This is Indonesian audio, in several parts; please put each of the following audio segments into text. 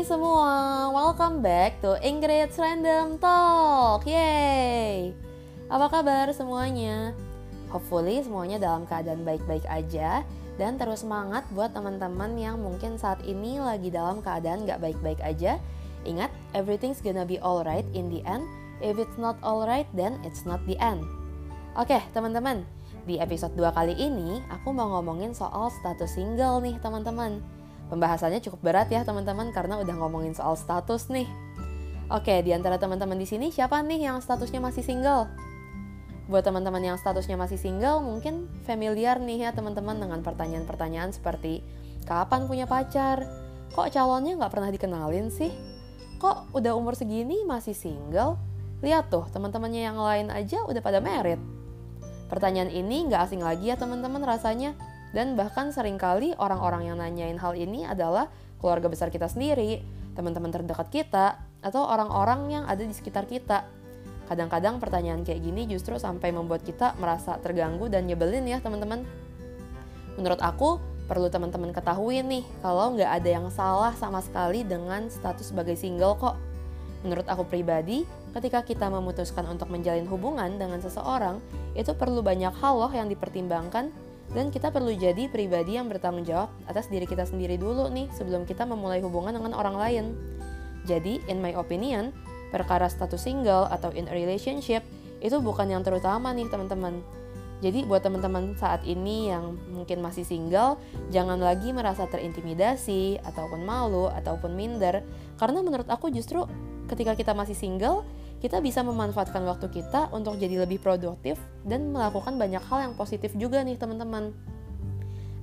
Hai semua, welcome back to Ingrid's Random Talk. Yay! Apa kabar semuanya? Hopefully semuanya dalam keadaan baik-baik aja dan terus semangat buat teman-teman yang mungkin saat ini lagi dalam keadaan gak baik-baik aja. Ingat, everything's gonna be alright in the end. If it's not alright, then it's not the end. Oke, teman-teman. Di episode 2 kali ini, aku mau ngomongin soal status single nih, teman-teman. Pembahasannya cukup berat ya teman-teman karena udah ngomongin soal status nih. Oke, di antara teman-teman di sini siapa nih yang statusnya masih single? Buat teman-teman yang statusnya masih single, mungkin familiar nih ya teman-teman dengan pertanyaan-pertanyaan seperti kapan punya pacar? Kok calonnya nggak pernah dikenalin sih? Kok udah umur segini masih single? Lihat tuh, teman-temannya yang lain aja udah pada merit. Pertanyaan ini nggak asing lagi ya teman-teman rasanya, dan bahkan sering kali orang-orang yang nanyain hal ini adalah keluarga besar kita sendiri, teman-teman terdekat kita, atau orang-orang yang ada di sekitar kita. Kadang-kadang pertanyaan kayak gini justru sampai membuat kita merasa terganggu dan nyebelin ya teman-teman. Menurut aku, perlu teman-teman ketahui nih kalau nggak ada yang salah sama sekali dengan status sebagai single kok. Menurut aku pribadi, ketika kita memutuskan untuk menjalin hubungan dengan seseorang, itu perlu banyak hal loh yang dipertimbangkan dan kita perlu jadi pribadi yang bertanggung jawab atas diri kita sendiri dulu nih sebelum kita memulai hubungan dengan orang lain. Jadi, in my opinion, perkara status single atau in a relationship itu bukan yang terutama nih teman-teman. Jadi buat teman-teman saat ini yang mungkin masih single, jangan lagi merasa terintimidasi ataupun malu ataupun minder karena menurut aku justru ketika kita masih single, kita bisa memanfaatkan waktu kita untuk jadi lebih produktif dan melakukan banyak hal yang positif juga nih teman-teman.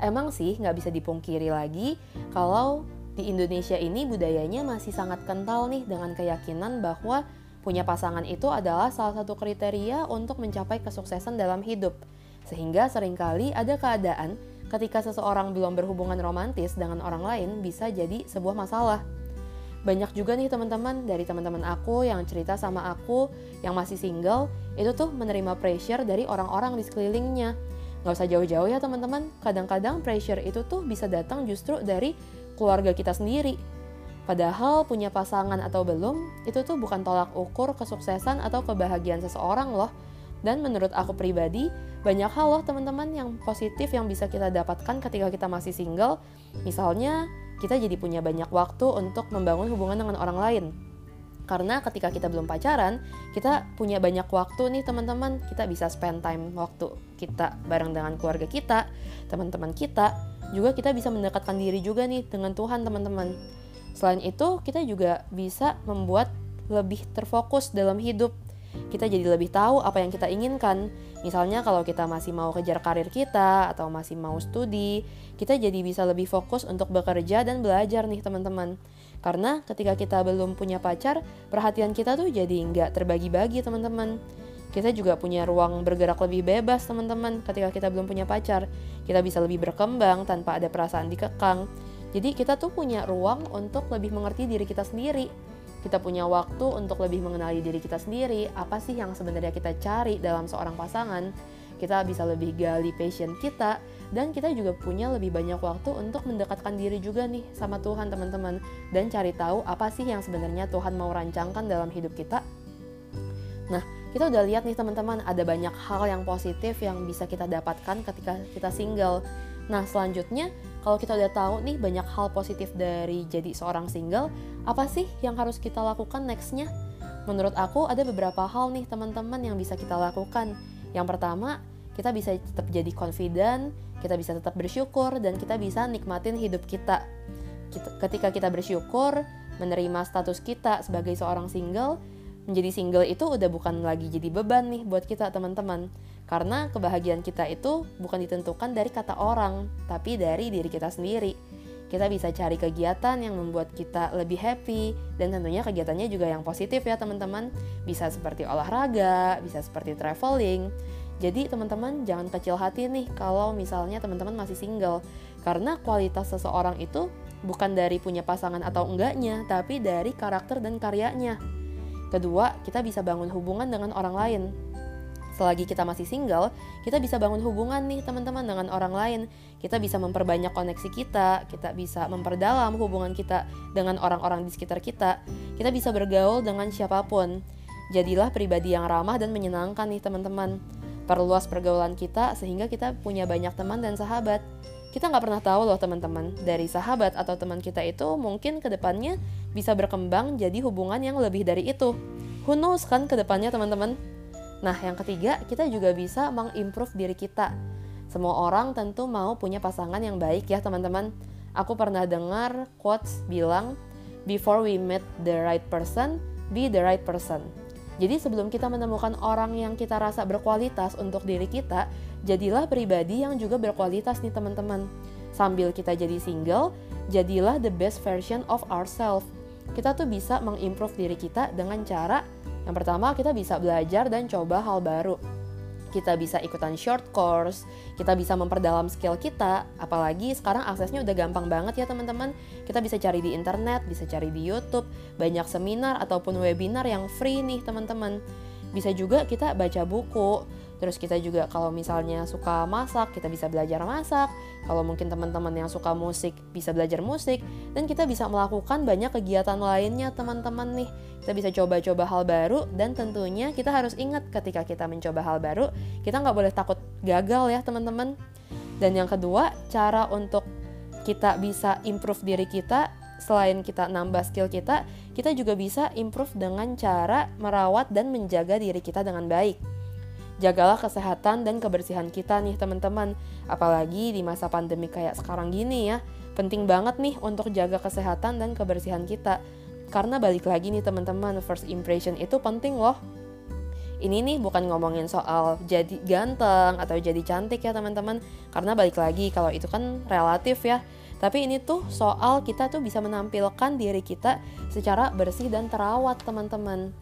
Emang sih nggak bisa dipungkiri lagi kalau di Indonesia ini budayanya masih sangat kental nih dengan keyakinan bahwa punya pasangan itu adalah salah satu kriteria untuk mencapai kesuksesan dalam hidup. Sehingga sering kali ada keadaan ketika seseorang belum berhubungan romantis dengan orang lain bisa jadi sebuah masalah banyak juga nih teman-teman dari teman-teman aku yang cerita sama aku yang masih single itu tuh menerima pressure dari orang-orang di sekelilingnya nggak usah jauh-jauh ya teman-teman kadang-kadang pressure itu tuh bisa datang justru dari keluarga kita sendiri Padahal punya pasangan atau belum, itu tuh bukan tolak ukur kesuksesan atau kebahagiaan seseorang loh. Dan menurut aku pribadi, banyak hal loh teman-teman yang positif yang bisa kita dapatkan ketika kita masih single. Misalnya, kita jadi punya banyak waktu untuk membangun hubungan dengan orang lain. Karena ketika kita belum pacaran, kita punya banyak waktu nih teman-teman. Kita bisa spend time waktu kita bareng dengan keluarga kita, teman-teman kita. Juga kita bisa mendekatkan diri juga nih dengan Tuhan teman-teman. Selain itu, kita juga bisa membuat lebih terfokus dalam hidup. Kita jadi lebih tahu apa yang kita inginkan. Misalnya kalau kita masih mau kejar karir kita atau masih mau studi, kita jadi bisa lebih fokus untuk bekerja dan belajar nih teman-teman. Karena ketika kita belum punya pacar, perhatian kita tuh jadi nggak terbagi-bagi teman-teman. Kita juga punya ruang bergerak lebih bebas teman-teman ketika kita belum punya pacar. Kita bisa lebih berkembang tanpa ada perasaan dikekang. Jadi kita tuh punya ruang untuk lebih mengerti diri kita sendiri kita punya waktu untuk lebih mengenali diri kita sendiri, apa sih yang sebenarnya kita cari dalam seorang pasangan, kita bisa lebih gali passion kita, dan kita juga punya lebih banyak waktu untuk mendekatkan diri juga nih sama Tuhan teman-teman, dan cari tahu apa sih yang sebenarnya Tuhan mau rancangkan dalam hidup kita. Nah, kita udah lihat nih teman-teman, ada banyak hal yang positif yang bisa kita dapatkan ketika kita single. Nah, selanjutnya kalau kita udah tahu nih banyak hal positif dari jadi seorang single, apa sih yang harus kita lakukan nextnya? Menurut aku ada beberapa hal nih teman-teman yang bisa kita lakukan. Yang pertama, kita bisa tetap jadi confident, kita bisa tetap bersyukur, dan kita bisa nikmatin hidup kita. Ketika kita bersyukur, menerima status kita sebagai seorang single, menjadi single itu udah bukan lagi jadi beban nih buat kita teman-teman. Karena kebahagiaan kita itu bukan ditentukan dari kata orang, tapi dari diri kita sendiri. Kita bisa cari kegiatan yang membuat kita lebih happy dan tentunya kegiatannya juga yang positif ya teman-teman. Bisa seperti olahraga, bisa seperti traveling. Jadi teman-teman jangan kecil hati nih kalau misalnya teman-teman masih single. Karena kualitas seseorang itu bukan dari punya pasangan atau enggaknya, tapi dari karakter dan karyanya. Kedua, kita bisa bangun hubungan dengan orang lain selagi kita masih single, kita bisa bangun hubungan nih teman-teman dengan orang lain. Kita bisa memperbanyak koneksi kita, kita bisa memperdalam hubungan kita dengan orang-orang di sekitar kita. Kita bisa bergaul dengan siapa pun. Jadilah pribadi yang ramah dan menyenangkan nih teman-teman. Perluas pergaulan kita sehingga kita punya banyak teman dan sahabat. Kita nggak pernah tahu loh teman-teman, dari sahabat atau teman kita itu mungkin ke depannya bisa berkembang jadi hubungan yang lebih dari itu. Who knows kan ke depannya teman-teman? Nah, yang ketiga, kita juga bisa mengimprove diri kita. Semua orang tentu mau punya pasangan yang baik ya, teman-teman. Aku pernah dengar quotes bilang, "Before we meet the right person, be the right person." Jadi sebelum kita menemukan orang yang kita rasa berkualitas untuk diri kita, jadilah pribadi yang juga berkualitas nih teman-teman. Sambil kita jadi single, jadilah the best version of ourselves. Kita tuh bisa mengimprove diri kita dengan cara yang pertama, kita bisa belajar dan coba hal baru. Kita bisa ikutan short course, kita bisa memperdalam skill kita, apalagi sekarang aksesnya udah gampang banget ya teman-teman. Kita bisa cari di internet, bisa cari di YouTube, banyak seminar ataupun webinar yang free nih teman-teman. Bisa juga kita baca buku, Terus kita juga kalau misalnya suka masak, kita bisa belajar masak. Kalau mungkin teman-teman yang suka musik, bisa belajar musik. Dan kita bisa melakukan banyak kegiatan lainnya teman-teman nih. Kita bisa coba-coba hal baru dan tentunya kita harus ingat ketika kita mencoba hal baru, kita nggak boleh takut gagal ya teman-teman. Dan yang kedua, cara untuk kita bisa improve diri kita selain kita nambah skill kita, kita juga bisa improve dengan cara merawat dan menjaga diri kita dengan baik. Jagalah kesehatan dan kebersihan kita nih teman-teman. Apalagi di masa pandemi kayak sekarang gini ya. Penting banget nih untuk jaga kesehatan dan kebersihan kita. Karena balik lagi nih teman-teman, first impression itu penting loh. Ini nih bukan ngomongin soal jadi ganteng atau jadi cantik ya teman-teman. Karena balik lagi kalau itu kan relatif ya. Tapi ini tuh soal kita tuh bisa menampilkan diri kita secara bersih dan terawat teman-teman.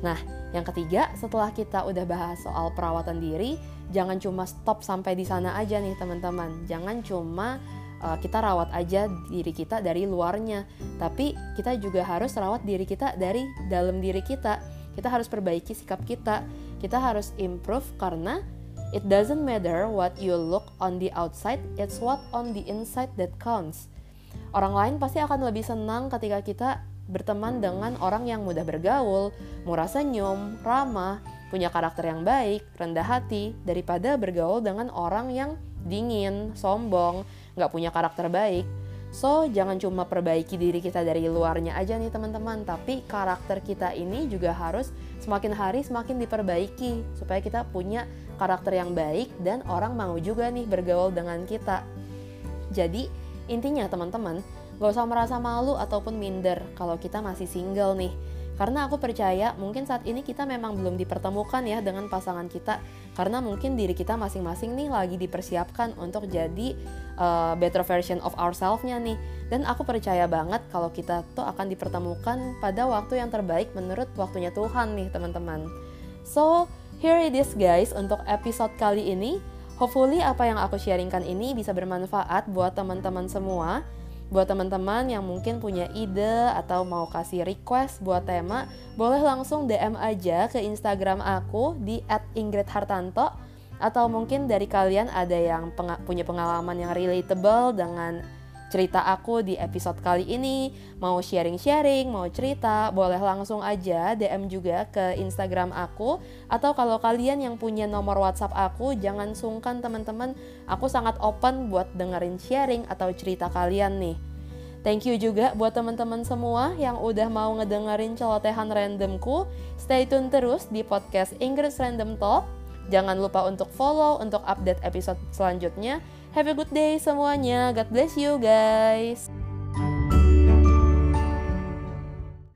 Nah, yang ketiga, setelah kita udah bahas soal perawatan diri, jangan cuma stop sampai di sana aja nih teman-teman. Jangan cuma uh, kita rawat aja diri kita dari luarnya, tapi kita juga harus rawat diri kita dari dalam diri kita. Kita harus perbaiki sikap kita. Kita harus improve karena it doesn't matter what you look on the outside, it's what on the inside that counts. Orang lain pasti akan lebih senang ketika kita berteman dengan orang yang mudah bergaul, murah senyum, ramah, punya karakter yang baik, rendah hati, daripada bergaul dengan orang yang dingin, sombong, nggak punya karakter baik. So, jangan cuma perbaiki diri kita dari luarnya aja nih teman-teman, tapi karakter kita ini juga harus semakin hari semakin diperbaiki supaya kita punya karakter yang baik dan orang mau juga nih bergaul dengan kita. Jadi, intinya teman-teman, Gak usah merasa malu ataupun minder kalau kita masih single nih. Karena aku percaya mungkin saat ini kita memang belum dipertemukan ya dengan pasangan kita karena mungkin diri kita masing-masing nih lagi dipersiapkan untuk jadi uh, better version of ourselves-nya nih. Dan aku percaya banget kalau kita tuh akan dipertemukan pada waktu yang terbaik menurut waktunya Tuhan nih teman-teman. So, here it is guys untuk episode kali ini. Hopefully apa yang aku sharingkan ini bisa bermanfaat buat teman-teman semua Buat teman-teman yang mungkin punya ide atau mau kasih request buat tema, boleh langsung DM aja ke Instagram aku di @ingridhartanto atau mungkin dari kalian ada yang punya pengalaman yang relatable dengan cerita aku di episode kali ini, mau sharing-sharing, mau cerita, boleh langsung aja DM juga ke Instagram aku atau kalau kalian yang punya nomor WhatsApp aku jangan sungkan teman-teman, aku sangat open buat dengerin sharing atau cerita kalian nih. Thank you juga buat teman-teman semua yang udah mau ngedengerin celotehan randomku. Stay tune terus di podcast Inggris Random Talk. Jangan lupa untuk follow untuk update episode selanjutnya. Have a good day semuanya. God bless you guys.